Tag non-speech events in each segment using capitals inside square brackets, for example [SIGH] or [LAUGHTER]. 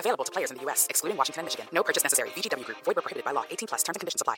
Available to players in the U.S., excluding Washington and Michigan. No purchase necessary. VGW Group. Void where prohibited by law. 18 plus. Terms and conditions apply.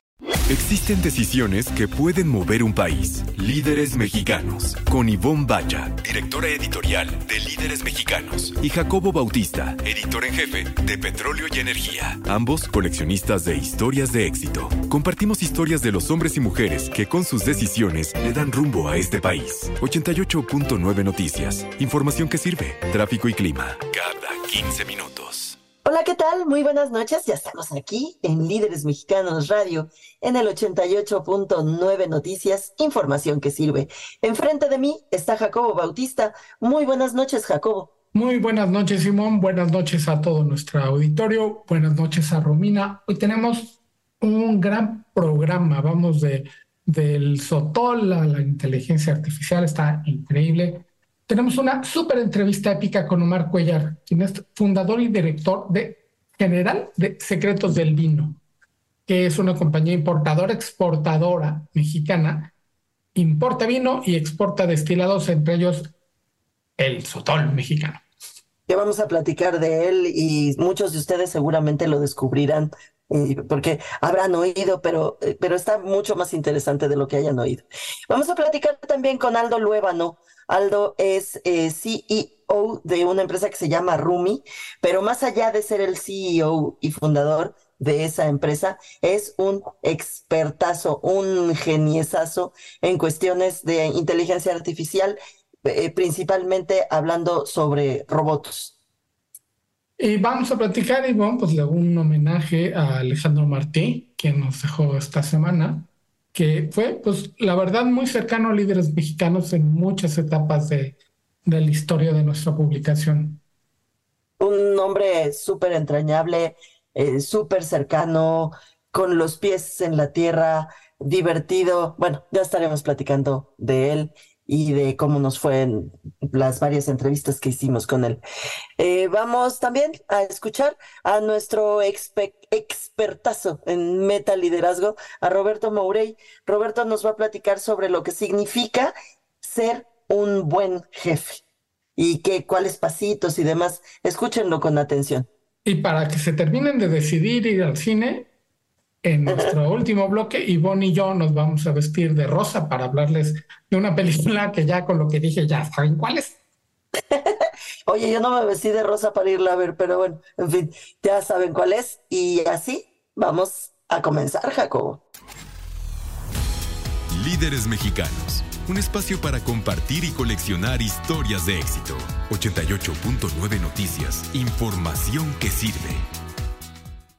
Existen decisiones que pueden mover un país. Líderes mexicanos. Con Ivonne Bacha, directora editorial de Líderes Mexicanos. Y Jacobo Bautista, editor en jefe de Petróleo y Energía. Ambos coleccionistas de historias de éxito. Compartimos historias de los hombres y mujeres que con sus decisiones le dan rumbo a este país. 88.9 Noticias. Información que sirve. Tráfico y clima. Cada 15 minutos. Hola, ¿qué tal? Muy buenas noches. Ya estamos aquí en Líderes Mexicanos Radio, en el 88.9 Noticias, información que sirve. Enfrente de mí está Jacobo Bautista. Muy buenas noches, Jacobo. Muy buenas noches, Simón. Buenas noches a todo nuestro auditorio. Buenas noches a Romina. Hoy tenemos un gran programa. Vamos de del Sotol a la inteligencia artificial. Está increíble. Tenemos una súper entrevista épica con Omar Cuellar, quien es fundador y director de general de Secretos del Vino, que es una compañía importadora, exportadora mexicana, importa vino y exporta destilados, entre ellos el Sotol mexicano. Vamos a platicar de él y muchos de ustedes seguramente lo descubrirán porque habrán oído, pero, eh, pero está mucho más interesante de lo que hayan oído. Vamos a platicar también con Aldo Luébano. Aldo es eh, CEO de una empresa que se llama Rumi, pero más allá de ser el CEO y fundador de esa empresa, es un expertazo, un geniesazo en cuestiones de inteligencia artificial, eh, principalmente hablando sobre robots. Y vamos a platicar, y bueno, pues le hago un homenaje a Alejandro Martí, quien nos dejó esta semana, que fue, pues, la verdad, muy cercano a líderes mexicanos en muchas etapas de, de la historia de nuestra publicación. Un hombre súper entrañable, eh, súper cercano, con los pies en la tierra, divertido. Bueno, ya estaremos platicando de él y de cómo nos fue en las varias entrevistas que hicimos con él. Eh, vamos también a escuchar a nuestro expertazo en meta liderazgo, a Roberto Mourey. Roberto nos va a platicar sobre lo que significa ser un buen jefe y qué, cuáles pasitos y demás. Escúchenlo con atención. Y para que se terminen de decidir ir al cine, en nuestro último bloque, Ivonne y yo nos vamos a vestir de rosa para hablarles de una película que ya con lo que dije ya saben cuál es. [LAUGHS] Oye, yo no me vestí de rosa para irla a ver, pero bueno, en fin, ya saben cuál es. Y así vamos a comenzar, Jacobo. Líderes mexicanos, un espacio para compartir y coleccionar historias de éxito. 88.9 Noticias, información que sirve.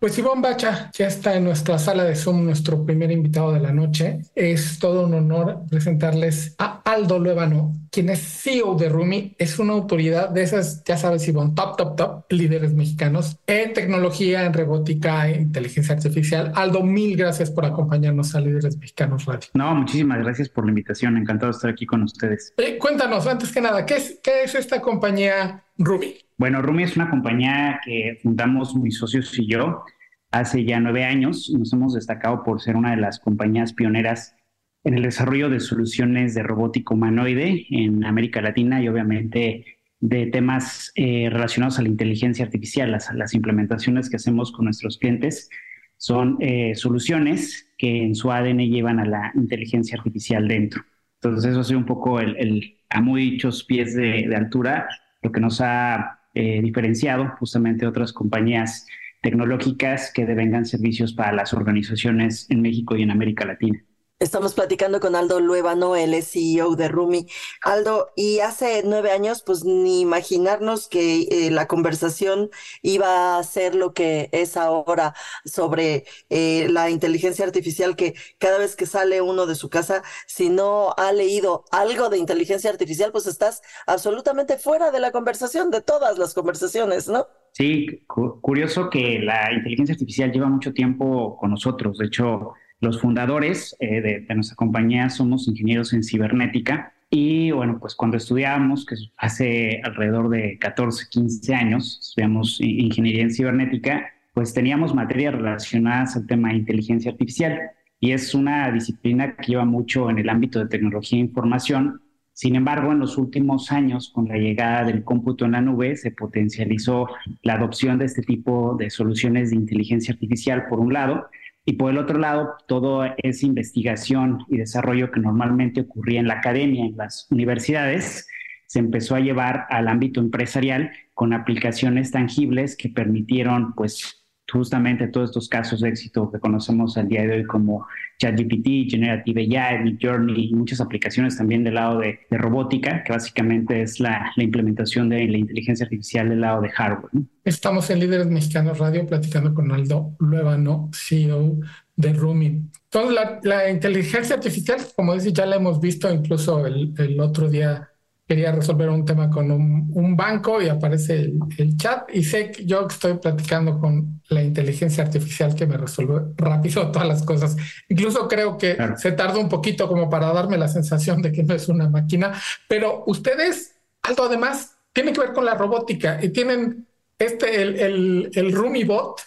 Pues Ivonne Bacha ya está en nuestra sala de Zoom, nuestro primer invitado de la noche. Es todo un honor presentarles a Aldo Luébano, quien es CEO de Rumi. Es una autoridad de esas, ya sabes, Ivonne, top, top, top, líderes mexicanos en tecnología, en robótica, en inteligencia artificial. Aldo, mil gracias por acompañarnos a Líderes Mexicanos Radio. No, muchísimas gracias por la invitación. Encantado de estar aquí con ustedes. Eh, cuéntanos, antes que nada, ¿qué es, qué es esta compañía Rumi? Bueno, Rumi es una compañía que fundamos mis socios y yo hace ya nueve años. Nos hemos destacado por ser una de las compañías pioneras en el desarrollo de soluciones de robótica humanoide en América Latina y obviamente de temas eh, relacionados a la inteligencia artificial. Las, las, implementaciones que hacemos con nuestros clientes son eh, soluciones que en su ADN llevan a la inteligencia artificial dentro. Entonces eso ha sido un poco el, el a muy dichos pies de, de altura lo que nos ha eh, diferenciado justamente otras compañías tecnológicas que devengan servicios para las organizaciones en México y en América Latina. Estamos platicando con Aldo Luevano, el CEO de Rumi. Aldo, y hace nueve años, pues ni imaginarnos que eh, la conversación iba a ser lo que es ahora sobre eh, la inteligencia artificial, que cada vez que sale uno de su casa, si no ha leído algo de inteligencia artificial, pues estás absolutamente fuera de la conversación, de todas las conversaciones, ¿no? Sí, curioso que la inteligencia artificial lleva mucho tiempo con nosotros. De hecho, los fundadores eh, de, nuestra compañía somos ingenieros en cibernética y bueno, pues cuando estudiábamos, que hace alrededor de 14, 15 años, estudiamos ingeniería en cibernética, pues teníamos materias relacionadas al tema de inteligencia artificial. Y es una disciplina que lleva mucho en el ámbito de tecnología e información. Sin embargo, en los últimos años, con la llegada del cómputo en la nube, se potencializó la adopción de este tipo de soluciones de inteligencia artificial, por un lado, y por el otro lado, todo esa investigación y desarrollo que normalmente ocurría en la academia, en las universidades, se empezó a llevar al ámbito empresarial con aplicaciones tangibles que permitieron, pues, justamente todos estos casos de éxito que conocemos al día de hoy como ChatGPT, Generative AI, Midjourney y muchas aplicaciones también del lado de, robótica, que básicamente es la, implementación de la inteligencia artificial del lado de hardware. Estamos en Líderes Mexicanos Radio platicando con Aldo Luevano, CEO de Rumi. Entonces, la, inteligencia artificial, como dice, ya la hemos visto incluso el otro día quería resolver un tema con un, banco y aparece el, chat y sé que yo estoy platicando con la inteligencia artificial que me resuelve rápido [LAUGHS] todas las cosas. Incluso creo que se tarda un poquito como para darme la sensación de que no es una máquina, pero ustedes, algo además, tiene que ver con la robótica y tienen este, el, el, el RumiBot,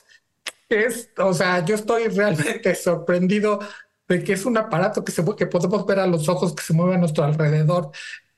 que es, o sea, yo estoy realmente [LAUGHS] sorprendido de que es un aparato que, se, que podemos ver a los ojos que se mueve a nuestro alrededor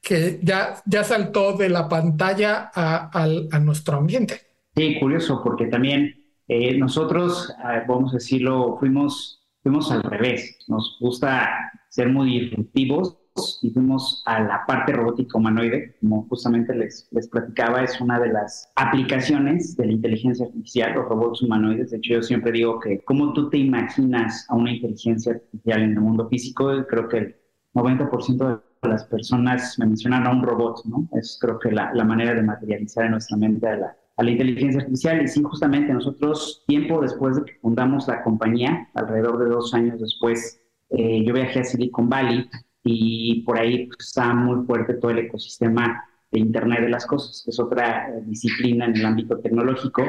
que ya, ya saltó de la pantalla a, a, nuestro ambiente. Sí, curioso, porque también eh, nosotros, vamos a decirlo, fuimos, fuimos al revés. Nos gusta ser muy disruptivos y fuimos a la parte robótica humanoide, como justamente les, les platicaba, es una de las aplicaciones de la inteligencia artificial, los robots humanoides. De hecho, yo siempre digo que cómo tú te imaginas a una inteligencia artificial en el mundo físico, creo que el 90% de las personas me mencionan a un robot, ¿no? Es creo que la, manera de materializar en nuestra mente a la, a la inteligencia artificial. Y sí, justamente nosotros, tiempo después de que fundamos la compañía, alrededor de dos años después, eh, yo viajé a Silicon Valley y por ahí pues, está muy fuerte todo el ecosistema de Internet de las Cosas, que es otra eh, disciplina en el ámbito tecnológico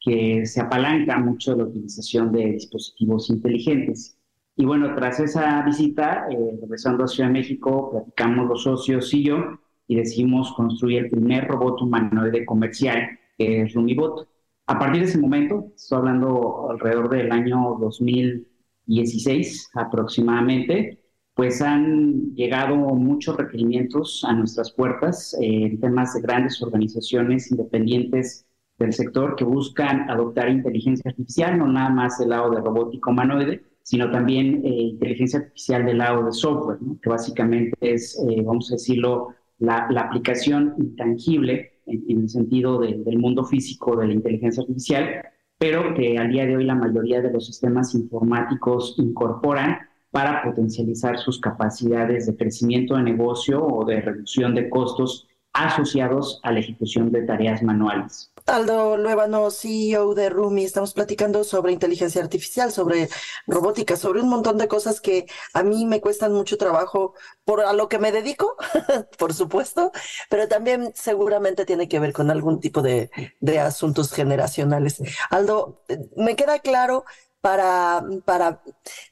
que se apalanca mucho la utilización de dispositivos inteligentes. Y bueno, tras esa visita, eh, regresando a Ciudad de México, platicamos los socios y yo y decidimos construir el primer robot humanoide comercial, que es Rumibot. A partir de ese momento, estoy hablando alrededor del año 2016 aproximadamente, pues han llegado muchos requerimientos a nuestras puertas eh, en temas de grandes organizaciones independientes del sector que buscan adoptar inteligencia artificial, no nada más el lado de robótica humanoide, sino también eh, inteligencia artificial del lado de software, que básicamente es, eh, vamos a decirlo, la, aplicación intangible en, el sentido del mundo físico de la inteligencia artificial, pero que al día de hoy la mayoría de los sistemas informáticos incorporan para potencializar sus capacidades de crecimiento de negocio o de reducción de costos asociados a la ejecución de tareas manuales. Aldo Luevano, CEO de Rumi, estamos platicando sobre inteligencia artificial, sobre robótica, sobre un montón de cosas que a mí me cuestan mucho trabajo por a lo que me dedico, [LAUGHS] por supuesto, pero también seguramente tiene que ver con algún tipo de, de asuntos generacionales. Aldo, me queda claro para, para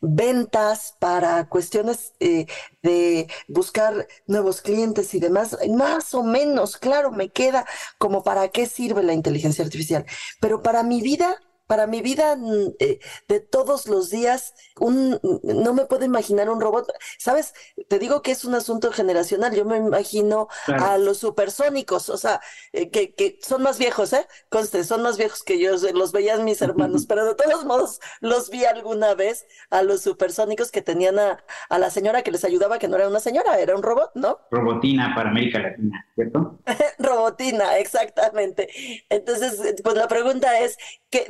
ventas, para cuestiones eh, de buscar nuevos clientes y demás, más o menos, claro, me queda como para qué sirve la inteligencia artificial. Pero para mi vida, para mi vida mm, eh, de todos los días, un, no me puedo imaginar un robot. ¿Sabes? Te digo que es un asunto generacional. Yo me imagino a los supersónicos, o sea, eh, que, que, son más viejos, ¿eh? Conste, son más viejos que yo, los veían mis hermanos, [LAUGHS] pero de todos modos los vi alguna vez a los supersónicos que tenían a, a la señora que les ayudaba, que no era una señora, era un robot, ¿no? Robotina para América Latina, ¿cierto? [LAUGHS] Robotina, exactamente. Entonces, pues la pregunta es, ¿qué,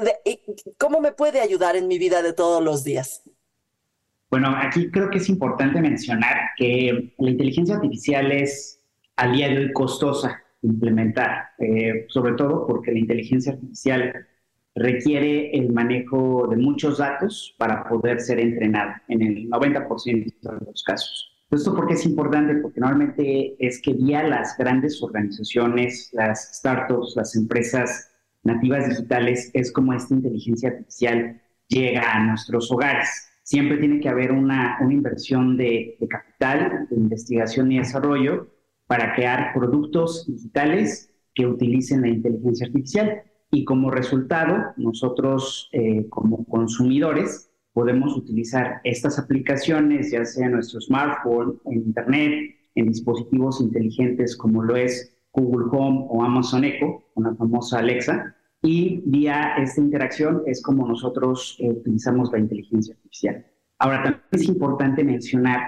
¿cómo me puede ayudar en mi vida de todos los días? Bueno, aquí creo que es importante mencionar que la inteligencia artificial es al día de hoy costosa implementar, eh, sobre todo porque la inteligencia artificial requiere el manejo de muchos datos para poder ser entrenada en el 90% de los casos. ¿Esto por qué es importante? Porque normalmente es que ya las grandes organizaciones, las startups, las empresas nativas digitales es como esta inteligencia artificial llega a nuestros hogares. Siempre tiene que haber una, una inversión de, capital, de investigación y desarrollo para crear productos digitales que utilicen la inteligencia artificial. Y como resultado, nosotros eh, como consumidores podemos utilizar estas aplicaciones, ya sea en nuestro smartphone, en Internet, en dispositivos inteligentes como lo es Google Home o Amazon Echo, una famosa Alexa, y vía esta interacción es como nosotros eh, utilizamos la inteligencia artificial. Ahora, también es importante mencionar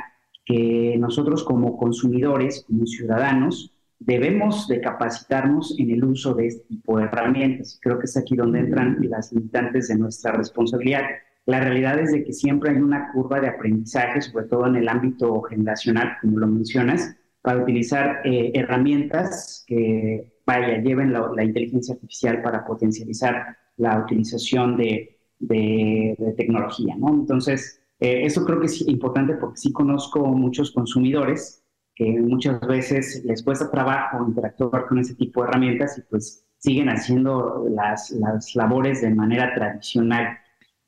que nosotros como consumidores, como ciudadanos, debemos de capacitarnos en el uso de este tipo de herramientas. Creo que es aquí donde entran las limitantes de nuestra responsabilidad. La realidad es de que siempre hay una curva de aprendizaje, sobre todo en el ámbito generacional, como lo mencionas, para utilizar eh, herramientas que, vaya, lleven la, inteligencia artificial para potencializar la utilización de, de, tecnología, ¿no? Entonces, eh, eso creo que es importante porque sí conozco muchos consumidores que muchas veces les cuesta trabajo interactuar con ese tipo de herramientas y pues siguen haciendo las, las labores de manera tradicional.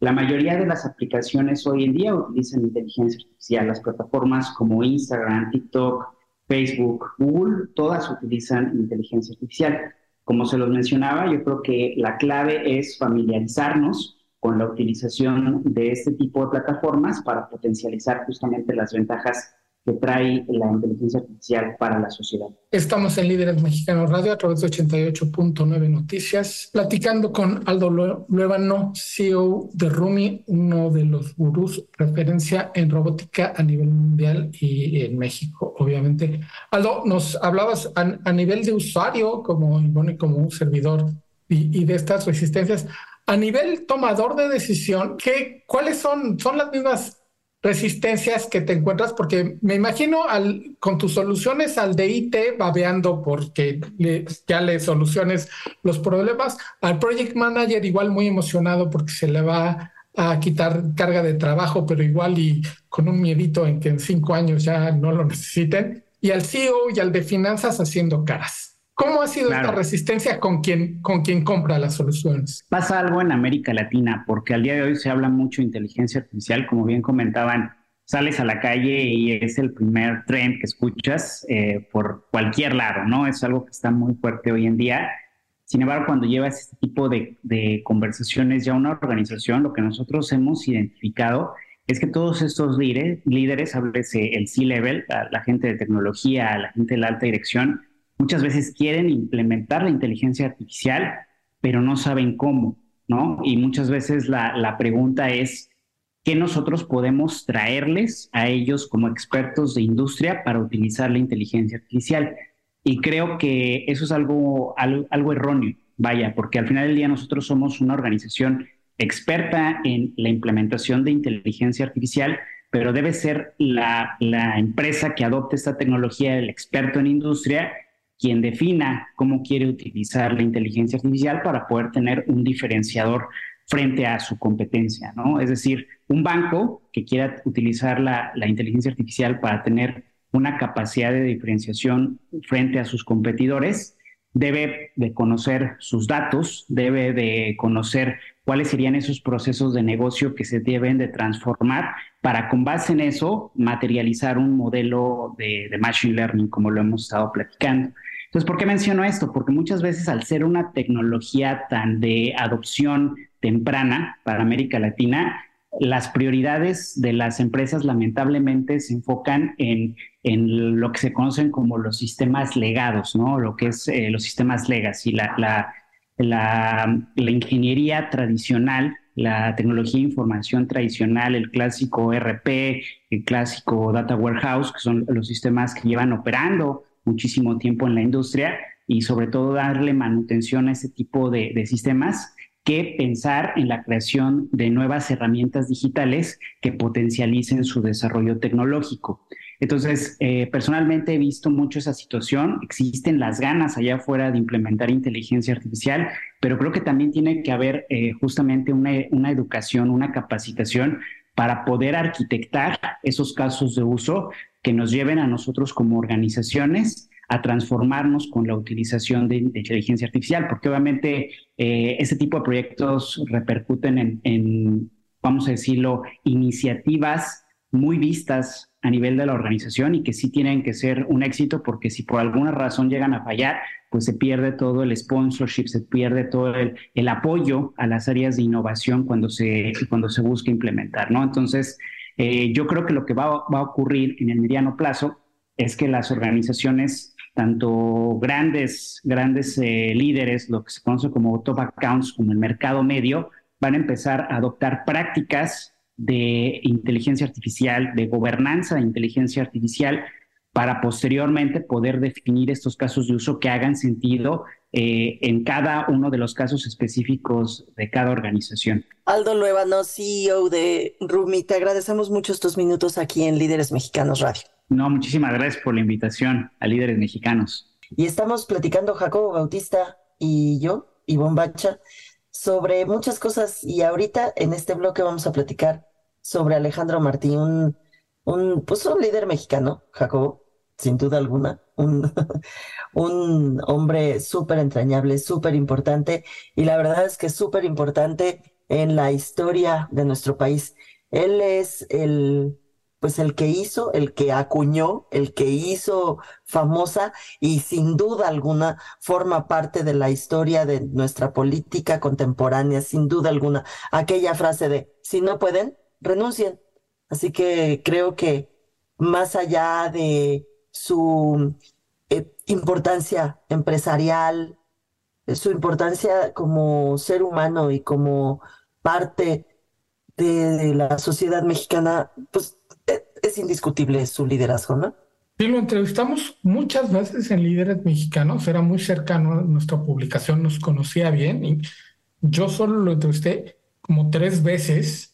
La mayoría de las aplicaciones hoy en día utilizan inteligencia artificial. Las plataformas como Instagram, TikTok, Facebook, Google, todas utilizan inteligencia artificial. Como se los mencionaba, yo creo que la clave es familiarizarnos con la utilización de este tipo de plataformas para potencializar justamente las ventajas que trae la inteligencia artificial para la sociedad. Estamos en Líderes Mexicanos Radio a través de 88.9 Noticias, platicando con Aldo Luevano, CEO de Rumi, uno de los gurús referencia en robótica a nivel mundial y en México, obviamente. Aldo, nos hablabas a, nivel de usuario, como, como un servidor y, y de estas resistencias. A nivel tomador de decisión, ¿qué, ¿cuáles son? ¿Son las mismas resistencias que te encuentras? Porque me imagino al, con tus soluciones al de IT babeando porque ya le soluciones los problemas, al project manager igual muy emocionado porque se le va a quitar carga de trabajo, pero igual y con un miedito en que en cinco años ya no lo necesiten, y al CEO y al de finanzas haciendo caras. ¿Cómo ha sido esta resistencia con quien, con quien compra las soluciones? Pasa algo en América Latina, porque al día de hoy se habla mucho de inteligencia artificial, como bien comentaban, sales a la calle y es el primer trend que escuchas eh, por cualquier lado, ¿no? Es algo que está muy fuerte hoy en día. Sin embargo, cuando llevas este tipo de, de conversaciones ya a una organización, lo que nosotros hemos identificado es que todos estos líderes, líderes el C-Level, la gente de tecnología, la gente de la alta dirección, muchas veces quieren implementar la inteligencia artificial, pero no saben cómo, ¿no? Y muchas veces la, pregunta es, ¿qué nosotros podemos traerles a ellos como expertos de industria para utilizar la inteligencia artificial? Y creo que eso es algo, algo, erróneo, vaya, porque al final del día nosotros somos una organización experta en la implementación de inteligencia artificial, pero debe ser la, la, empresa que adopte esta tecnología, el experto en industria, quien defina cómo quiere utilizar la inteligencia artificial para poder tener un diferenciador frente a su competencia, ¿no? Es decir, un banco que quiera utilizar la, la inteligencia artificial para tener una capacidad de diferenciación frente a sus competidores, debe de conocer sus datos, debe de conocer cuáles serían esos procesos de negocio que se deben de transformar para con base en eso materializar un modelo de, machine learning como lo hemos estado platicando. Entonces, ¿por qué menciono esto? Porque muchas veces al ser una tecnología tan de adopción temprana para América Latina, las prioridades de las empresas lamentablemente se enfocan en, en lo que se conocen como los sistemas legados, ¿no? Lo que es eh, los sistemas legacy, la, la, la, ingeniería tradicional la tecnología de información tradicional, el clásico RP, el clásico Data Warehouse, que son los sistemas que llevan operando muchísimo tiempo en la industria y sobre todo darle manutención a ese tipo de, sistemas que pensar en la creación de nuevas herramientas digitales que potencialicen su desarrollo tecnológico. Entonces, eh, personalmente he visto mucho esa situación. Existen las ganas allá afuera de implementar inteligencia artificial, pero creo que también tiene que haber eh, justamente una, una educación, una capacitación para poder arquitectar esos casos de uso que nos lleven a nosotros como organizaciones a transformarnos con la utilización de, inteligencia artificial, porque obviamente eh, este tipo de proyectos repercuten en, vamos a decirlo, iniciativas muy vistas a nivel de la organización y que sí tienen que ser un éxito porque si por alguna razón llegan a fallar, pues se pierde todo el sponsorship, se pierde todo el, apoyo a las áreas de innovación cuando se, cuando se busca implementar, ¿no? Entonces, eh, yo creo que lo que va, va, a ocurrir en el mediano plazo es que las organizaciones tanto grandes, grandes eh, líderes, lo que se conoce como top accounts, como el mercado medio, van a empezar a adoptar prácticas de inteligencia artificial, de gobernanza de inteligencia artificial, para posteriormente poder definir estos casos de uso que hagan sentido eh, en cada uno de los casos específicos de cada organización. Aldo Luevano, CEO de Rumi, te agradecemos mucho estos minutos aquí en Líderes Mexicanos Radio. No, muchísimas gracias por la invitación a Líderes Mexicanos. Y estamos platicando Jacobo Bautista y yo, Ivonne Bacha, sobre muchas cosas y ahorita en este bloque vamos a platicar sobre Alejandro Martí, un, un, pues un líder mexicano, Jacobo, sin duda alguna, un, [LAUGHS] un hombre súper entrañable, súper importante y la verdad es que súper importante en la historia de nuestro país. Él es el pues el que hizo, el que acuñó, el que hizo famosa y sin duda alguna forma parte de la historia de nuestra política contemporánea, sin duda alguna. Aquella frase de, si no pueden, renuncien. Así que creo que más allá de su eh, importancia empresarial, su importancia como ser humano y como parte de la sociedad mexicana, pues es indiscutible su liderazgo, ¿no? Sí, lo entrevistamos muchas veces en Líderes Mexicanos, era muy cercano a nuestra publicación, nos conocía bien y yo solo lo entrevisté como tres veces,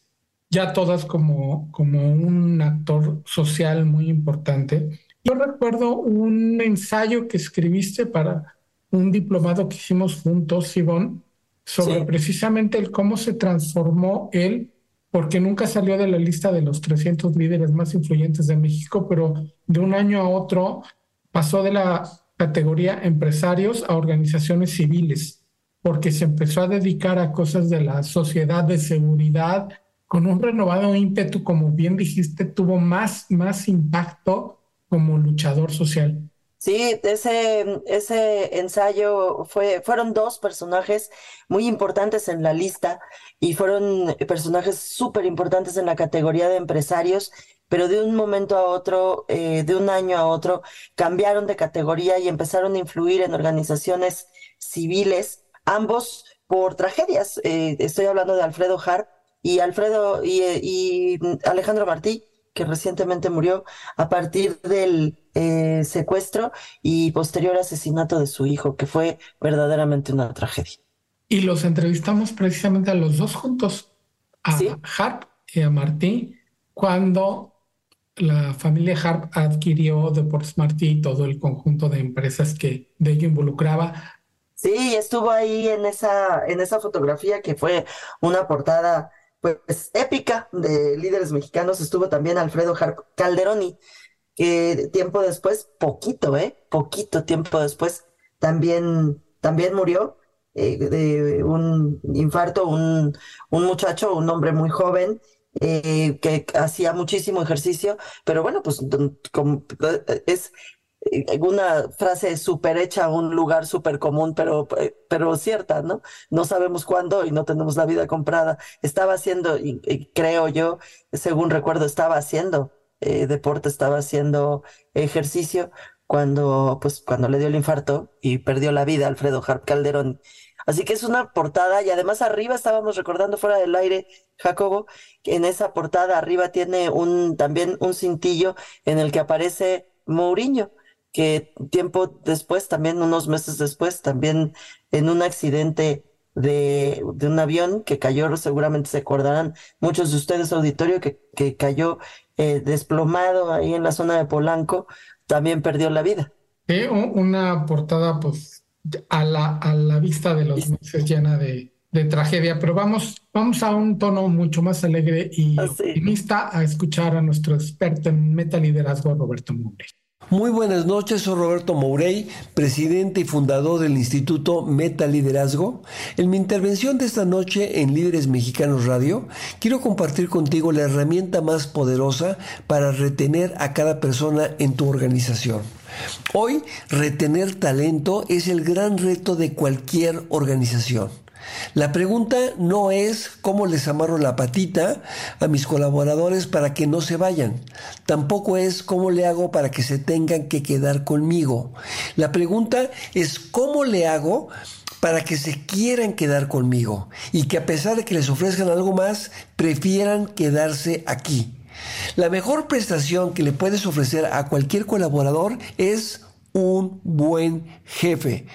ya todas como, como un actor social muy importante. Yo recuerdo un ensayo que escribiste para un diplomado que hicimos juntos, Ivonne, sobre precisamente el cómo se transformó él porque nunca salió de la lista de los 300 líderes más influyentes de México, pero de un año a otro pasó de la categoría empresarios a organizaciones civiles, porque se empezó a dedicar a cosas de la sociedad de seguridad con un renovado ímpetu, como bien dijiste, tuvo más, más impacto como luchador social. Sí, ese, ese ensayo fue, fueron dos personajes muy importantes en la lista y fueron personajes súper importantes en la categoría de empresarios, pero de un momento a otro, eh, de un año a otro, cambiaron de categoría y empezaron a influir en organizaciones civiles, ambos por tragedias. Eh, estoy hablando de Alfredo Harp y Alfredo y, y Alejandro Martí que recientemente murió a partir del eh, secuestro y posterior asesinato de su hijo, que fue verdaderamente una tragedia. Y los entrevistamos precisamente a los dos juntos, a Harp y a Martí, cuando la familia Harp adquirió Deportes Martí y todo el conjunto de empresas que de ello involucraba. Sí, estuvo ahí en esa, en esa fotografía que fue una portada pues épica de líderes mexicanos estuvo también Alfredo Calderoni, que tiempo después, poquito, ¿eh? Poquito tiempo después, también, también murió eh, de un infarto, un, un muchacho, un hombre muy joven, eh, que hacía muchísimo ejercicio, pero bueno, pues es eh, una frase súper hecha, un lugar súper común, pero, eh, pero cierta, ¿no? No sabemos cuándo y no tenemos la vida comprada. Estaba haciendo, y, creo yo, según recuerdo, estaba haciendo eh, deporte, estaba haciendo ejercicio cuando, pues, cuando le dio el infarto y perdió la vida Alfredo Harp Calderón. Así que es una portada y además arriba estábamos recordando fuera del aire, Jacobo, en esa portada arriba tiene un, también un cintillo en el que aparece Mourinho que tiempo después, también unos meses después, también en un accidente de, de un avión que cayó, seguramente se acordarán muchos de ustedes, auditorio, que, que cayó eh, desplomado ahí en la zona de Polanco, también perdió la vida. una portada, pues, a la, a la vista de los meses llena de, de tragedia, pero vamos, vamos a un tono mucho más alegre y optimista a escuchar a nuestro experto en metaliderazgo, Roberto Mugre. Muy buenas noches, soy Roberto Mourey, presidente y fundador del Instituto Meta Liderazgo. En mi intervención de esta noche en Líderes Mexicanos Radio, quiero compartir contigo la herramienta más poderosa para retener a cada persona en tu organización. Hoy, retener talento es el gran reto de cualquier organización. La pregunta no es cómo les amarro la patita a mis colaboradores para que no se vayan. Tampoco es cómo le hago para que se tengan que quedar conmigo. La pregunta es cómo le hago para que se quieran quedar conmigo y que a pesar de que les ofrezcan algo más, prefieran quedarse aquí. La mejor prestación que le puedes ofrecer a cualquier colaborador es un buen jefe.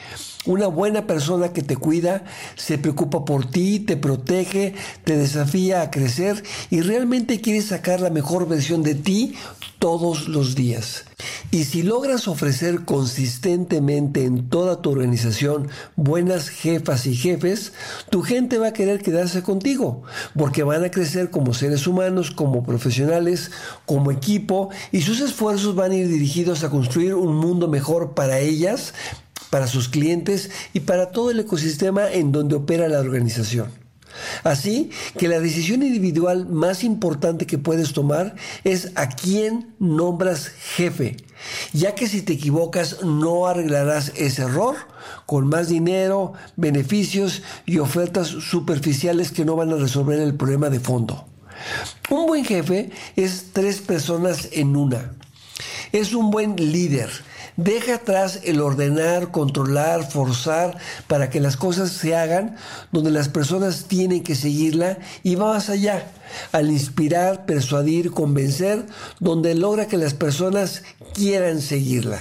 Una buena persona que te cuida, se preocupa por ti, te protege, te desafía a crecer y realmente quiere sacar la mejor versión de ti todos los días. Y si logras ofrecer consistentemente en toda tu organización buenas jefas y jefes, tu gente va a querer quedarse contigo, porque van a crecer como seres humanos, como profesionales, como equipo, y sus esfuerzos van a ir dirigidos a construir un mundo mejor para ellas, para sus clientes y para todo el ecosistema en donde opera la organización. Así que la decisión individual más importante que puedes tomar es a quién nombras jefe, ya que si te equivocas no arreglarás ese error con más dinero, beneficios y ofertas superficiales que no van a resolver el problema de fondo. Un buen jefe es tres personas en una. Es un buen líder Deja atrás el ordenar, controlar, forzar para que las cosas se hagan donde las personas tienen que seguirla y va más allá, al inspirar, persuadir, convencer, donde logra que las personas quieran seguirla.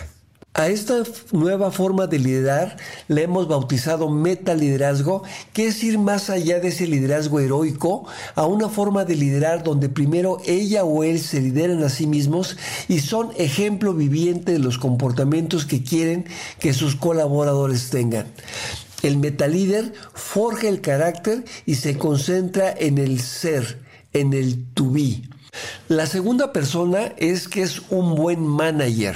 A esta nueva forma de liderar le hemos bautizado meta-liderazgo, que es ir más allá de ese liderazgo heroico a una forma de liderar donde primero ella o él se lideran a sí mismos y son ejemplo viviente de los comportamientos que quieren que sus colaboradores tengan. El metalíder forja el carácter y se concentra en el ser, en el to be. La segunda persona es que es un buen manager.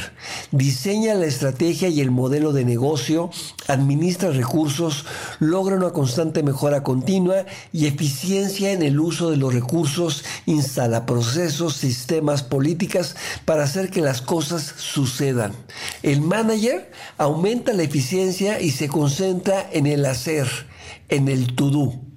Diseña la estrategia y el modelo de negocio, administra recursos, logra una constante mejora continua y eficiencia en el uso de los recursos, instala procesos, sistemas, políticas para hacer que las cosas sucedan. El manager aumenta la eficiencia y se concentra en el hacer, en el to do.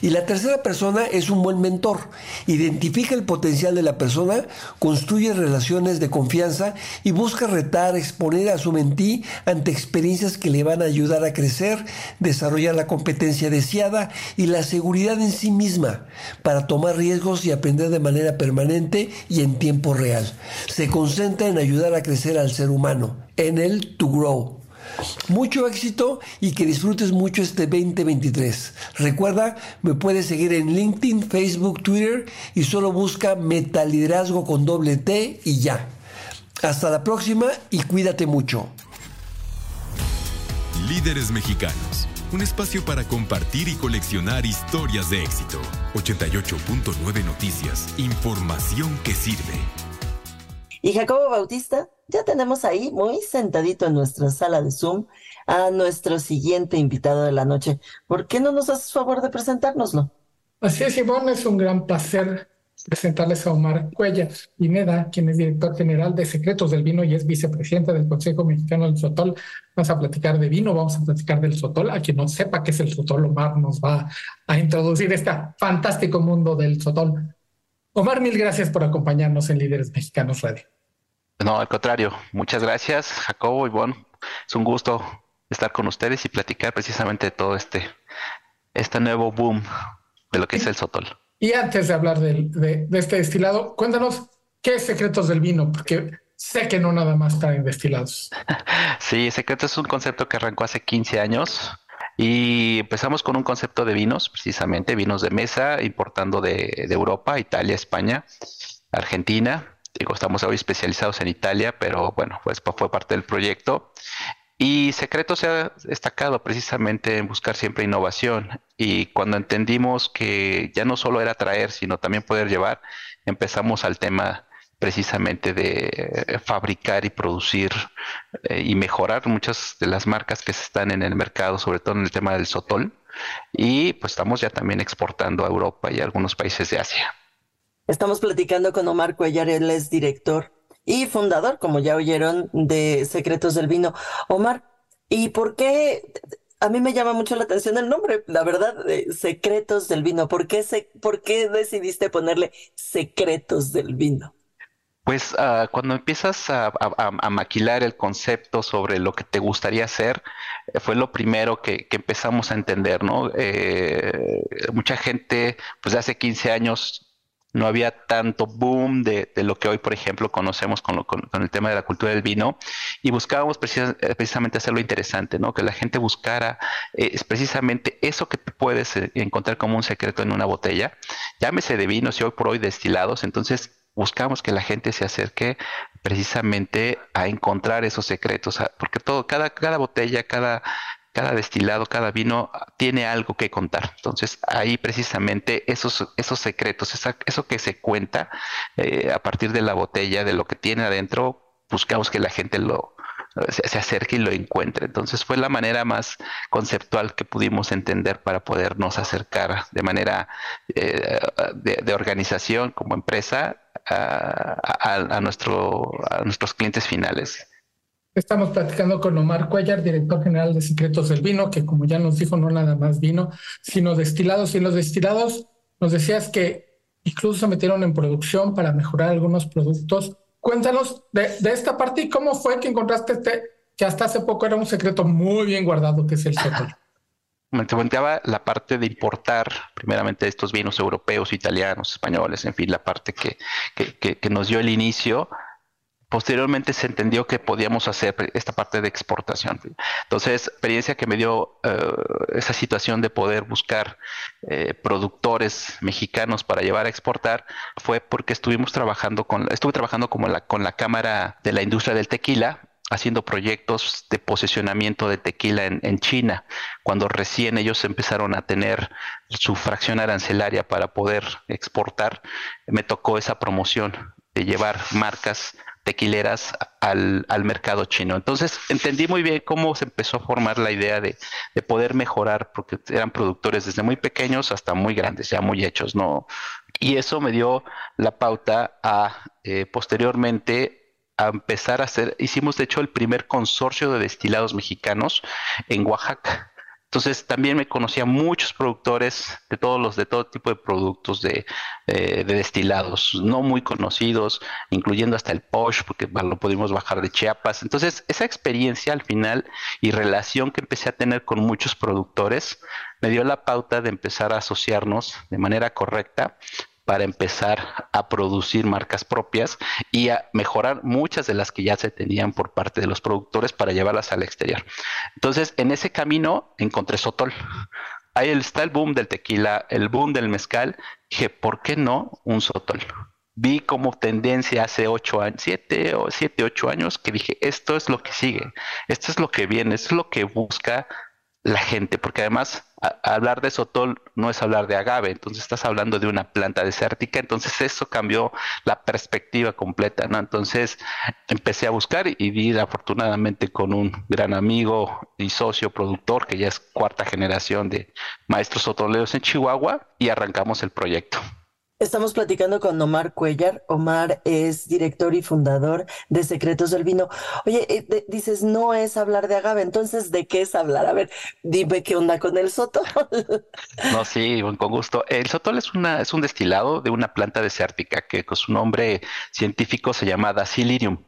Y la tercera persona es un buen mentor. Identifica el potencial de la persona, construye relaciones de confianza y busca retar, exponer a su mentí ante experiencias que le van a ayudar a crecer, desarrollar la competencia deseada y la seguridad en sí misma para tomar riesgos y aprender de manera permanente y en tiempo real. Se concentra en ayudar a crecer al ser humano, en el to grow. Mucho éxito y que disfrutes mucho este 2023. Recuerda, me puedes seguir en LinkedIn, Facebook, Twitter y solo busca Metaliderazgo con doble T y ya. Hasta la próxima y cuídate mucho. Líderes Mexicanos, un espacio para compartir y coleccionar historias de éxito. 88.9 Noticias, información que sirve. Y Jacobo Bautista, ya tenemos ahí muy sentadito en nuestra sala de Zoom a nuestro siguiente invitado de la noche. ¿Por qué no nos haces favor de presentárnoslo? Así es, Ivonne, es un gran placer presentarles a Omar Cuellas Pineda, quien es director general de Secretos del Vino y es vicepresidente del Consejo Mexicano del Sotol. Vamos a platicar de vino, vamos a platicar del Sotol. A quien no sepa qué es el Sotol, Omar nos va a introducir este fantástico mundo del Sotol. Omar, mil gracias por acompañarnos en Líderes Mexicanos Radio. No, al contrario, muchas gracias, Jacobo y bueno, es un gusto estar con ustedes y platicar precisamente de todo este, este nuevo boom de lo que es el Sotol. Y antes de hablar de, este destilado, cuéntanos qué es Secretos del Vino, porque sé que no nada más traen destilados. [LAUGHS] sí, Secretos es un concepto que arrancó hace 15 años y empezamos con un concepto de vinos, precisamente vinos de mesa, importando de, de Europa, Italia, España, Argentina Digo, estamos hoy especializados en Italia, pero bueno, pues fue parte del proyecto. Y Secreto se ha destacado precisamente en buscar siempre innovación. Y cuando entendimos que ya no solo era traer, sino también poder llevar, empezamos al tema precisamente de eh, fabricar y producir eh, y mejorar muchas de las marcas que están en el mercado, sobre todo en el tema del sotol. Y pues estamos ya también exportando a Europa y algunos países de Asia. Estamos platicando con Omar Cuellar, él es director y fundador, como ya oyeron, de Secretos del Vino. Omar, ¿y por qué? A mí me llama mucho la atención el nombre, la verdad, de Secretos del Vino. ¿Por qué, se, ¿Por qué decidiste ponerle Secretos del Vino? Pues uh, cuando empiezas a, maquilar el concepto sobre lo que te gustaría hacer, eh, fue lo primero que, que, empezamos a entender, ¿no? Eh, mucha gente, pues de hace 15 años no había tanto boom de, de, lo que hoy, por ejemplo, conocemos con, lo, con, el tema de la cultura del vino y buscábamos precis, precisamente hacerlo interesante, ¿no? Que la gente buscara eh, es precisamente eso que puedes eh, encontrar como un secreto en una botella, llámese de vinos y hoy por hoy destilados, entonces buscamos que la gente se acerque precisamente a encontrar esos secretos, porque todo, cada, cada botella, cada, cada destilado, cada vino tiene algo que contar. Entonces, ahí precisamente esos, esos secretos, eso que se cuenta eh, a partir de la botella, de lo que tiene adentro, buscamos que la gente lo, se, acerque y lo encuentre. Entonces fue la manera más conceptual que pudimos entender para podernos acercar de manera eh, de, de, organización como empresa a, a, nuestro, a nuestros clientes finales. Estamos platicando con Omar Cuellar, director general de Secretos del Vino, que como ya nos dijo, no nada más vino, sino destilados. Y los destilados, nos decías que incluso se metieron en producción para mejorar algunos productos. Cuéntanos de, de esta parte y cómo fue que encontraste este, que hasta hace poco era un secreto muy bien guardado, que es el sotol. Me comentaba la parte de importar primeramente estos vinos europeos, italianos, españoles, en fin, la parte que, que nos dio el inicio posteriormente se entendió que podíamos hacer esta parte de exportación. Entonces, experiencia que me dio uh, esa situación de poder buscar eh, productores mexicanos para llevar a exportar fue porque estuvimos trabajando con, estuve trabajando como la, con la Cámara de la Industria del Tequila haciendo proyectos de posicionamiento de tequila en, China, cuando recién ellos empezaron a tener su fracción arancelaria para poder exportar, me tocó esa promoción de llevar marcas tequileras al, al, mercado chino. Entonces entendí muy bien cómo se empezó a formar la idea de, de, poder mejorar, porque eran productores desde muy pequeños hasta muy grandes, ya muy hechos, ¿no? Y eso me dio la pauta a eh, posteriormente a empezar a hacer, hicimos de hecho el primer consorcio de destilados mexicanos en Oaxaca. Entonces también me conocía muchos productores de todos los, de todo tipo de productos de, eh, de destilados, no muy conocidos, incluyendo hasta el Posh, porque lo pudimos bajar de Chiapas. Entonces, esa experiencia al final y relación que empecé a tener con muchos productores me dio la pauta de empezar a asociarnos de manera correcta para empezar a producir marcas propias y a mejorar muchas de las que ya se tenían por parte de los productores para llevarlas al exterior. Entonces, en ese camino encontré Sotol. Ahí está el boom del tequila, el boom del mezcal. Dije, ¿por qué no un Sotol? Vi como tendencia hace ocho años, siete o siete, ocho años, que dije, esto es lo que sigue, esto es lo que viene, esto es lo que busca la gente, porque además hablar de sotol no es hablar de agave, entonces estás hablando de una planta desértica, entonces eso cambió la perspectiva completa, ¿no? Entonces empecé a buscar y di afortunadamente con un gran amigo y socio productor que ya es cuarta generación de maestros sotoleros en Chihuahua y arrancamos el proyecto. Estamos platicando con Omar Cuellar. Omar es director y fundador de Secretos del Vino. Oye, eh, de, dices, no es hablar de agave, entonces, ¿de qué es hablar? A ver, dime qué onda con el sotol. no, sí, con gusto. El sotol es, una, es un destilado de una planta desértica que con su nombre científico se llama Dacilirium.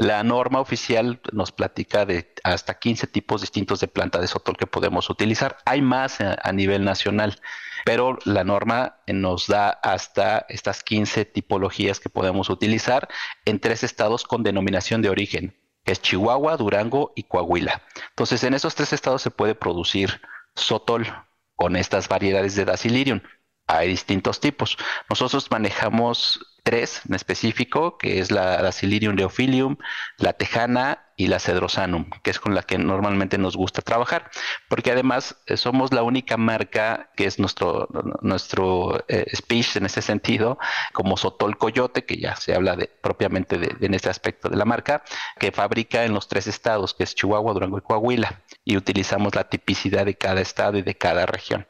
La norma oficial nos platica de hasta 15 tipos distintos de planta de sotol que podemos utilizar. Hay más a, nivel nacional pero la norma nos da hasta estas 15 tipologías que podemos utilizar en tres estados con denominación de origen, que es Chihuahua, Durango y Coahuila. Entonces, en esos tres estados se puede producir sotol con estas variedades de Dacilirium. Hay distintos tipos. Nosotros manejamos tres en específico, que es la Dacilirium leophilium, la tejana y la Cedrosanum, que es con la que normalmente nos gusta trabajar, porque además eh, somos la única marca que es nuestro, nuestro eh, speech en ese sentido, como Sotol Coyote, que ya se habla de, propiamente de, en este aspecto de la marca, que fabrica en los tres estados, que es Chihuahua, Durango y Coahuila, y utilizamos la tipicidad de cada estado y de cada región.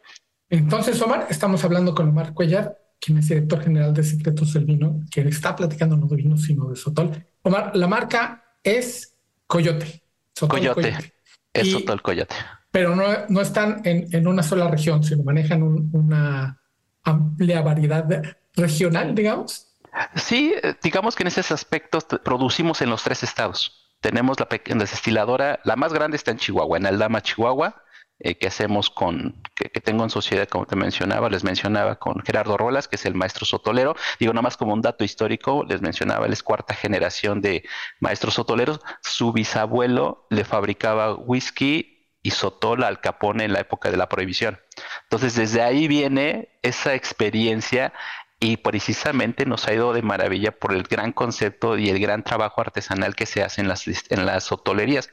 Entonces, Omar, estamos hablando con Omar Cuellar, quien es director general de Secretos del Vino, que está platicando no de vino, sino de Sotol. Omar, la marca es Coyote. coyote. Es Sotol Coyote. Pero no, no están en, una sola región, sino manejan una amplia variedad regional, digamos. Sí, digamos que en esos aspectos producimos en los tres estados. Tenemos la pequeña destiladora, la más grande está en Chihuahua, en Aldama, Chihuahua, eh, que hacemos con, que, tengo en sociedad, como te mencionaba, les mencionaba con Gerardo Rolas, que es el maestro sotolero. Digo, nada más como un dato histórico, les mencionaba, él es cuarta generación de maestros sotoleros. Su bisabuelo le fabricaba whisky y sotola al capone en la época de la prohibición. Entonces, desde ahí viene esa experiencia y precisamente nos ha ido de maravilla por el gran concepto y el gran trabajo artesanal que se hace en las, en las sotolerías.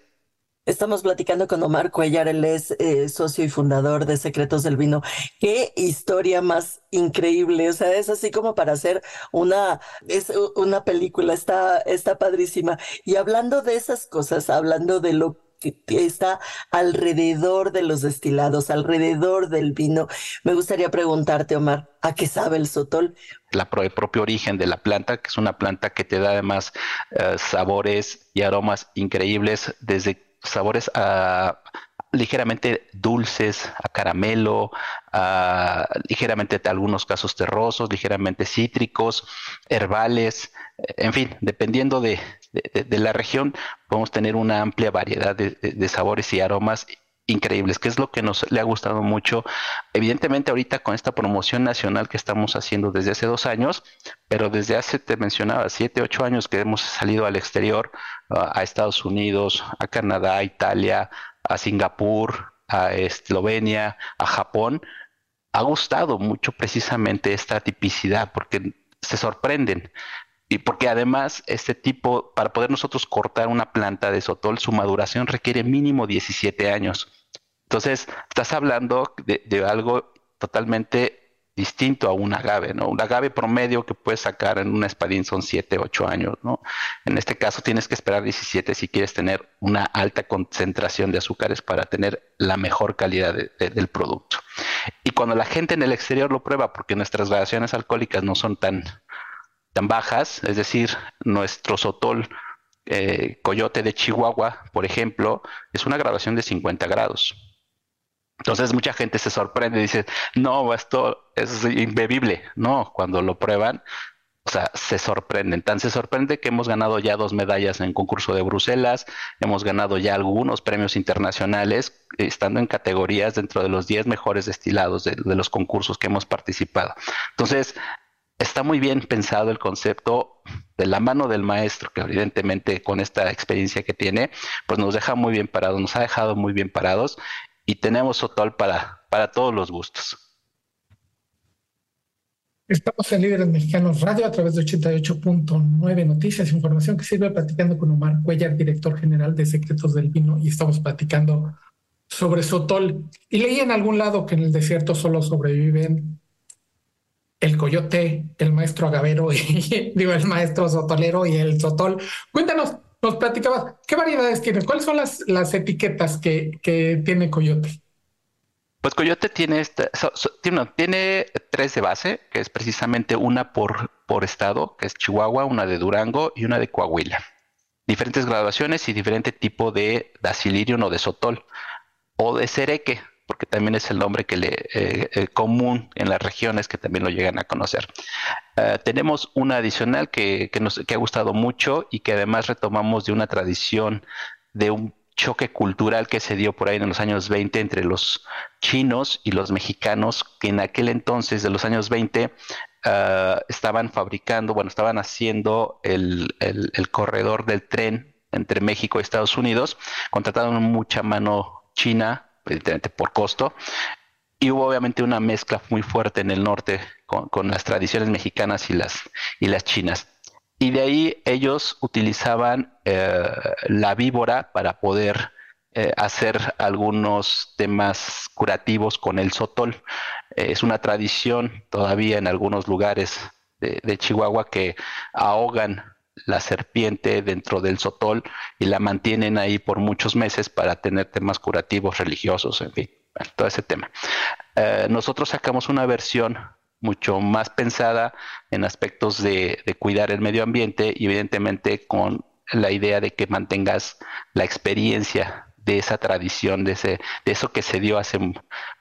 Estamos platicando con Omar Cuellar, él es eh, socio y fundador de Secretos del Vino. Qué historia más increíble, o sea, es así como para hacer una, es una película, está, está padrísima. Y hablando de esas cosas, hablando de lo que está alrededor de los destilados, alrededor del vino. Me gustaría preguntarte, Omar, ¿a qué sabe el sotol? La el propio origen de la planta, que es una planta que te da además eh, sabores y aromas increíbles desde sabores a, ligeramente dulces, a caramelo, ligeramente en algunos casos terrosos, ligeramente cítricos, herbales, en fin, dependiendo de, la región, podemos tener una amplia variedad de, sabores y aromas increíbles, que es lo que nos le ha gustado mucho. Evidentemente ahorita con esta promoción nacional que estamos haciendo desde hace dos años, pero desde hace, te mencionaba, siete, ocho años que hemos salido al exterior, a Estados Unidos, a Canadá, a Italia, a Singapur, a Eslovenia, a Japón, ha gustado mucho precisamente esta tipicidad porque se sorprenden. Y porque además este tipo, para poder nosotros cortar una planta de sotol, su maduración requiere mínimo 17 años. Entonces, estás hablando de, de algo totalmente distinto a un agave, ¿no? Un agave promedio que puedes sacar en una espadín son 7, 8 años, ¿no? En este caso tienes que esperar 17 si quieres tener una alta concentración de azúcares para tener la mejor calidad del producto. Y cuando la gente en el exterior lo prueba, porque nuestras gradaciones alcohólicas no son tan, tan bajas, es decir, nuestro sotol eh, coyote de Chihuahua, por ejemplo, es una graduación de 50 grados entonces mucha gente se sorprende y dice, no, esto es imbebible. No, cuando lo prueban, o sea, se sorprenden. Tan se sorprende que hemos ganado ya dos medallas en concurso de Bruselas, hemos ganado ya algunos premios internacionales, estando en categorías dentro de los 10 mejores destilados de, de los concursos que hemos participado. Entonces, está muy bien pensado el concepto de la mano del maestro, que evidentemente con esta experiencia que tiene, pues nos deja muy bien parados, nos ha dejado muy bien parados y tenemos Sotol para, para todos los gustos. Estamos en Líderes Mexicanos Radio a través de 88.9 Noticias, información que sirve platicando con Omar Cuellar, director general de Secretos del Vino, y estamos platicando sobre Sotol. Y leí en algún lado que en el desierto solo sobreviven el coyote, el maestro agavero, y [LAUGHS] digo, el maestro sotolero y el sotol. Cuéntanos, nos platicabas, ¿qué variedades tienes? ¿Cuáles son las, las etiquetas que, que tiene Coyote? Pues Coyote tiene, esta, tiene, tres de base, que es precisamente una por, por estado, que es Chihuahua, una de Durango y una de Coahuila. Diferentes graduaciones y diferente tipo de dacilirium o de sotol o de cereque, porque también es el nombre que le eh, eh, común en las regiones que también lo llegan a conocer. Eh, tenemos una adicional que, nos ha gustado mucho y que además retomamos de una tradición de un choque cultural que se dio por ahí en los años 20 entre los chinos y los mexicanos, que en aquel entonces de los años 20 estaban fabricando, bueno, estaban haciendo el, el corredor del tren entre México y Estados Unidos, contrataron mucha mano china evidentemente por costo. Y hubo obviamente una mezcla muy fuerte en el norte con, las tradiciones mexicanas y las, y las chinas. Y de ahí ellos utilizaban eh, la víbora para poder eh, hacer algunos temas curativos con el sotol. es una tradición todavía en algunos lugares de, Chihuahua que ahogan la serpiente dentro del sotol y la mantienen ahí por muchos meses para tener temas curativos religiosos, en fin, todo ese tema. Eh, nosotros sacamos una versión mucho más pensada en aspectos de, cuidar el medio ambiente y evidentemente con la idea de que mantengas la experiencia de esa tradición, de, ese, de eso que se dio hace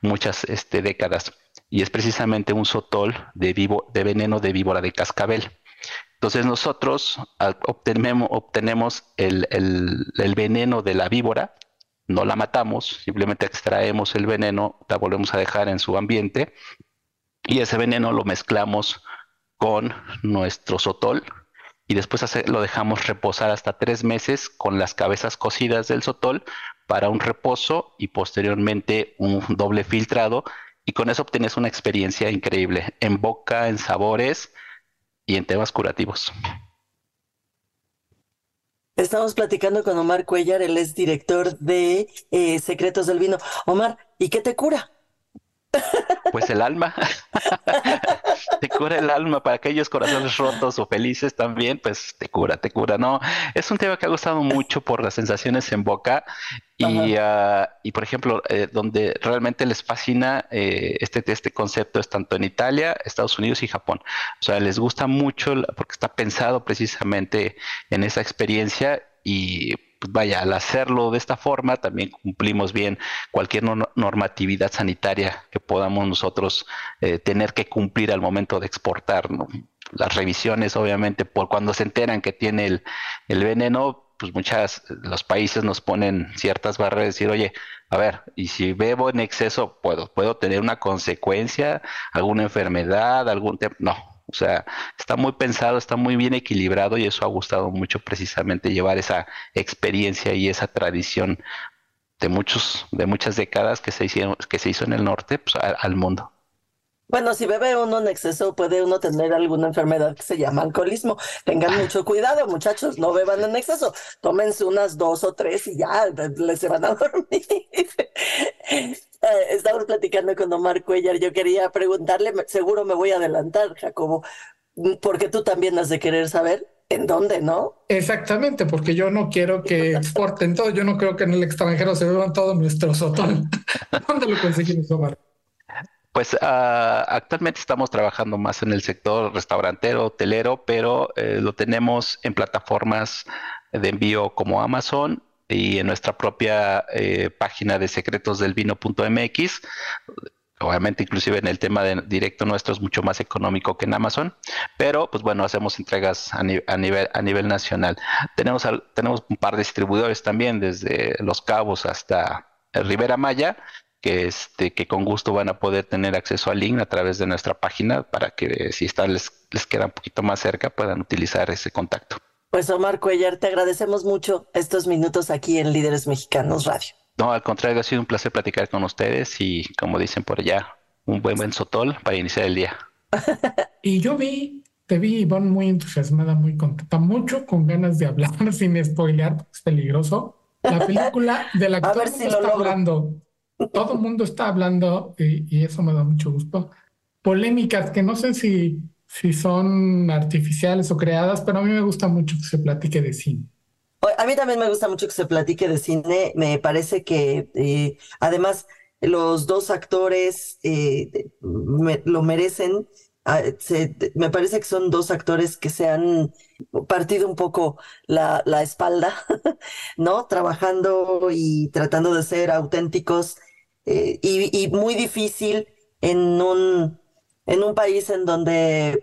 muchas este, décadas. Y es precisamente un sotol de, vivo, de veneno de víbora de cascabel. Entonces nosotros obtenemos, obtenemos el, el, veneno de la víbora, no la matamos, simplemente extraemos el veneno, la volvemos a dejar en su ambiente y ese veneno lo mezclamos con nuestro sotol y después lo dejamos reposar hasta tres meses con las cabezas cocidas del sotol para un reposo y posteriormente un doble filtrado y con eso obtienes una experiencia increíble en boca, en sabores y en temas curativos. Estamos platicando con Omar Cuellar, él es director de eh, Secretos del Vino. Omar, ¿y qué te cura? Pues el alma. [LAUGHS] te cura el alma para aquellos corazones rotos o felices también, pues te cura, te cura. No, es un tema que ha gustado mucho por las sensaciones en boca y, uh, y por ejemplo, eh, donde realmente les fascina eh, este, este concepto es tanto en Italia, Estados Unidos y Japón. O sea, les gusta mucho porque está pensado precisamente en esa experiencia y vaya, al hacerlo de esta forma también cumplimos bien cualquier normatividad sanitaria que podamos nosotros eh, tener que cumplir al momento de exportar. Las revisiones, obviamente, por cuando se enteran que tiene el, el veneno, pues muchas, los países nos ponen ciertas barreras, decir, oye, a ver, y si bebo en exceso, puedo, puedo tener una consecuencia, alguna enfermedad, algún tema, no, o sea, está muy pensado, está muy bien equilibrado y eso ha gustado mucho precisamente llevar esa experiencia y esa tradición de muchos, de muchas décadas que se hicieron, que se hizo en el norte, pues, al mundo. Bueno, si bebe uno en exceso, puede uno tener alguna enfermedad que se llama alcoholismo. Tengan mucho cuidado, muchachos, no beban en exceso. Tómense unas dos o tres y ya les se van a [LAUGHS] dormir. Eh, estamos platicando con Omar Cuellar. Yo quería preguntarle, seguro me voy a adelantar, Jacobo, porque tú también has de querer saber en dónde, ¿no? Exactamente, porque yo no quiero que exporten todo. Yo no creo que en el extranjero se beban todo nuestro sotón. [LAUGHS] ¿Dónde lo conseguimos, Omar? Pues uh, actualmente estamos trabajando más en el sector restaurantero, hotelero, pero eh, lo tenemos en plataformas de envío como Amazon y en nuestra propia eh, página de secretosdelvino.mx. Obviamente, inclusive en el tema de directo nuestro es mucho más económico que en Amazon, pero pues bueno, hacemos entregas a, nivel, a nivel nacional. Tenemos, tenemos un par de distribuidores también, desde Los Cabos hasta Rivera Maya, que, este, que con gusto van a poder tener acceso al link a través de nuestra página para que si están, les, les queda un poquito más cerca puedan utilizar ese contacto. Pues Omar Cuellar, te agradecemos mucho estos minutos aquí en Líderes Mexicanos Radio. No, al contrario, ha sido un placer platicar con ustedes y como dicen por allá, un buen buen sotol para iniciar el día. [LAUGHS] y yo vi, te vi, Ivonne, muy entusiasmada, muy contenta, mucho con ganas de hablar [LAUGHS] sin spoilear, porque es peligroso. La película de la que si está hablando, todo el mundo está hablando, y, eso me da mucho gusto, polémicas que no sé si, si son artificiales o creadas, pero a mí me gusta mucho que se platique de cine. A mí también me gusta mucho que se platique de cine. Me parece que eh, además los dos actores eh, lo merecen. Ah, me parece que son dos actores que se han partido un poco la, la espalda, [LAUGHS] ¿no? Trabajando y tratando de ser auténticos eh, y, muy difícil en un, en un país en donde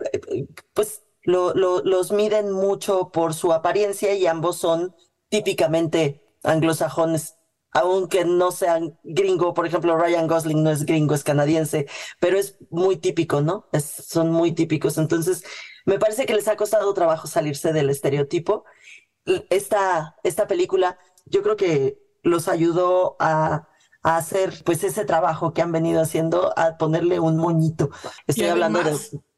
pues lo, los miden mucho por su apariencia y ambos son típicamente anglosajones, aunque no sean gringo, por ejemplo, Ryan Gosling no es gringo, es canadiense, pero es muy típico, ¿no? Es, son muy típicos. Entonces, me parece que les ha costado trabajo salirse del estereotipo. Esta, esta película, yo creo que los ayudó a a hacer pues ese trabajo que han venido haciendo, a ponerle un moñito. Estoy hablando de...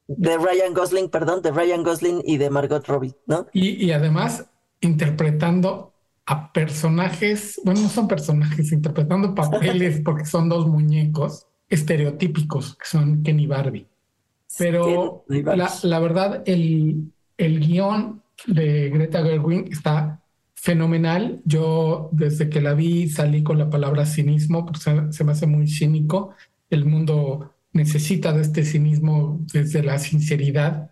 de Ryan Gosling, perdón, de Ryan Gosling y de Margot Robbie, ¿no? Y, y además interpretando a personajes, bueno, no son personajes, interpretando papeles [LAUGHS] porque son dos muñecos estereotípicos que son Ken y Barbie. Pero la, la, verdad, el, el guion de Greta Gerwig está fenomenal. Yo desde que la vi salí con la palabra cinismo, porque se, me hace muy cínico. El mundo necesita de este cinismo desde la sinceridad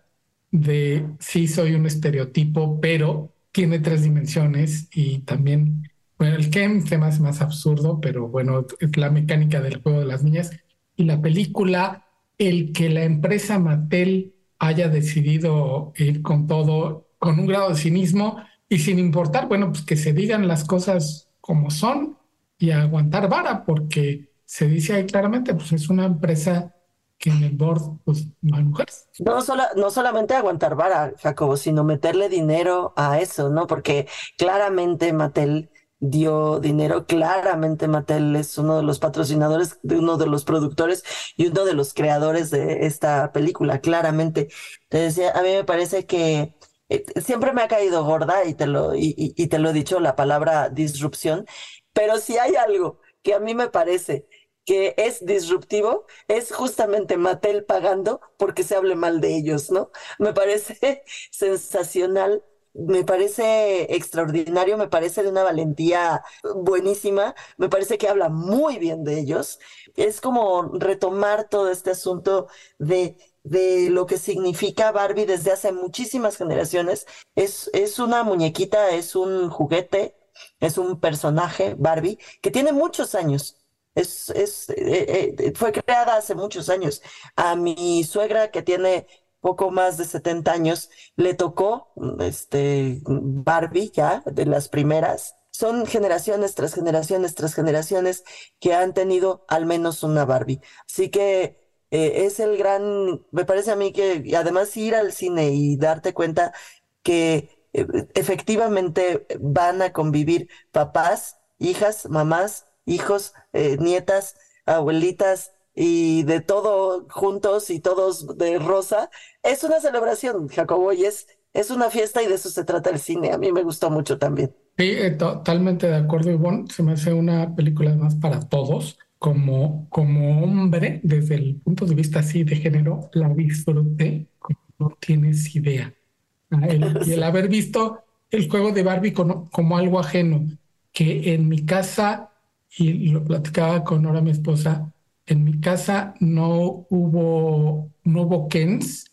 de sí soy un estereotipo, pero tiene tres dimensiones y también, bueno, el Ken se me hace más absurdo, pero bueno, es la mecánica del juego de las niñas. Y la película, el que la empresa Mattel haya decidido ir con todo, con un grado de cinismo y sin importar, bueno, pues que se digan las cosas como son y aguantar vara, porque se dice ahí claramente, pues es una empresa que en el board pues no hay mujeres. No, no solamente aguantar vara, Jacobo, sino meterle dinero a eso, ¿no? Porque claramente Mattel dio dinero, claramente Mattel es uno de los patrocinadores, de uno de los productores y uno de los creadores de esta película, claramente. Entonces, a mí me parece que siempre me ha caído gorda y te lo, y te lo he dicho, la palabra disrupción, pero si hay algo que a mí me parece que es disruptivo es justamente Mattel pagando porque se hable mal de ellos, ¿no? Me parece [LAUGHS] sensacional, me parece extraordinario, me parece de una valentía buenísima, me parece que habla muy bien de ellos. Es como retomar todo este asunto de de lo que significa Barbie desde hace muchísimas generaciones. Es, es una muñequita, es un juguete, es un personaje, Barbie, que tiene muchos años es, es, eh, eh, fue creada hace muchos años. A mi suegra, que tiene poco más de 70 años, le tocó este, Barbie ya, de las primeras. Son generaciones tras generaciones tras generaciones que han tenido al menos una Barbie. Así que eh, es el gran, me parece a mí que además ir al cine y darte cuenta que efectivamente van a convivir papás, hijas, mamás, hijos, eh, nietas, abuelitas y de todo juntos y todos de rosa. Es una celebración, Jacobo, y es, es una fiesta y de eso se trata el cine. A mí me gustó mucho también. Sí, eh, totalmente de acuerdo, Ivonne. Se me hace una película más para todos. Como, como hombre, desde el punto de vista así de género, la disfruté como no tienes idea. Ah, y [LAUGHS] el haber visto el juego de Barbie como algo ajeno, que en mi casa y lo platicaba con ahora mi esposa, en mi casa no hubo, no hubo Kens,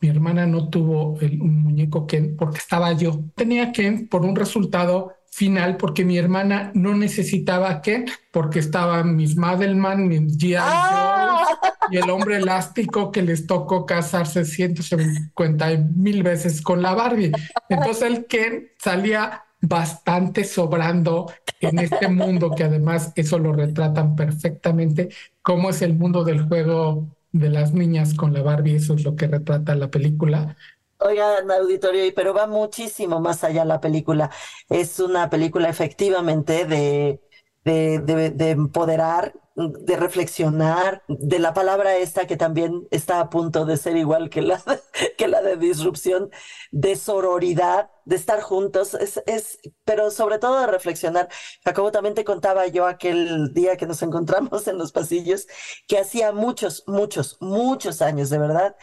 mi hermana no tuvo un muñeco Ken porque estaba yo. Tenía Ken por un resultado final porque mi hermana no necesitaba Ken porque estaban mis Madelman, mis G.I. ¡Ah! y el hombre elástico que les tocó casarse 150 mil veces con la Barbie. Entonces el Ken salía bastante sobrando en este mundo que además eso lo retratan perfectamente, cómo es el mundo del juego de las niñas con la Barbie, eso es lo que retrata la película. Oigan, auditorio, pero va muchísimo más allá la película. Es una película efectivamente de, de, de, de empoderar de reflexionar, de la palabra esta que también está a punto de ser igual que la, [LAUGHS] que la de disrupción, de sororidad, de estar juntos, es, es, pero sobre todo de reflexionar. Jacobo, también te contaba yo aquel día que nos [LAUGHS] encontramos en los pasillos, que hacía muchos, muchos, muchos años, de verdad,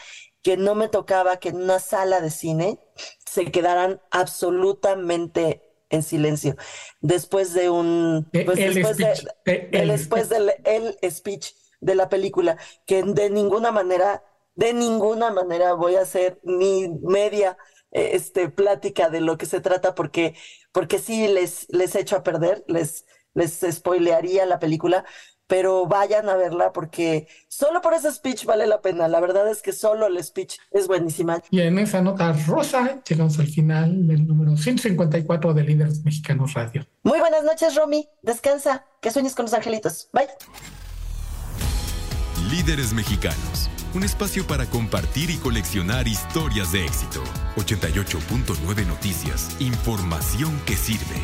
que no me tocaba que en una sala de cine se quedaran absolutamente en silencio. Después de un. Pues, el después, speech, de, el, después del el speech de la película, que de ninguna manera, de ninguna manera voy a hacer ni media este, plática de lo que se trata, porque, porque sí les, les echo a perder, les, les spoilearía la película, pero vayan a verla porque solo por ese speech vale la pena. La verdad es que solo el speech es buenísima. Y en esa nota rosa llegamos al final del número 154 de Líderes Mexicanos Radio. Muy buenas noches, Romy. Descansa. Que sueñes con los angelitos. Bye. Líderes Mexicanos. Un espacio para compartir y coleccionar historias de éxito. 88.9 Noticias. Información que sirve.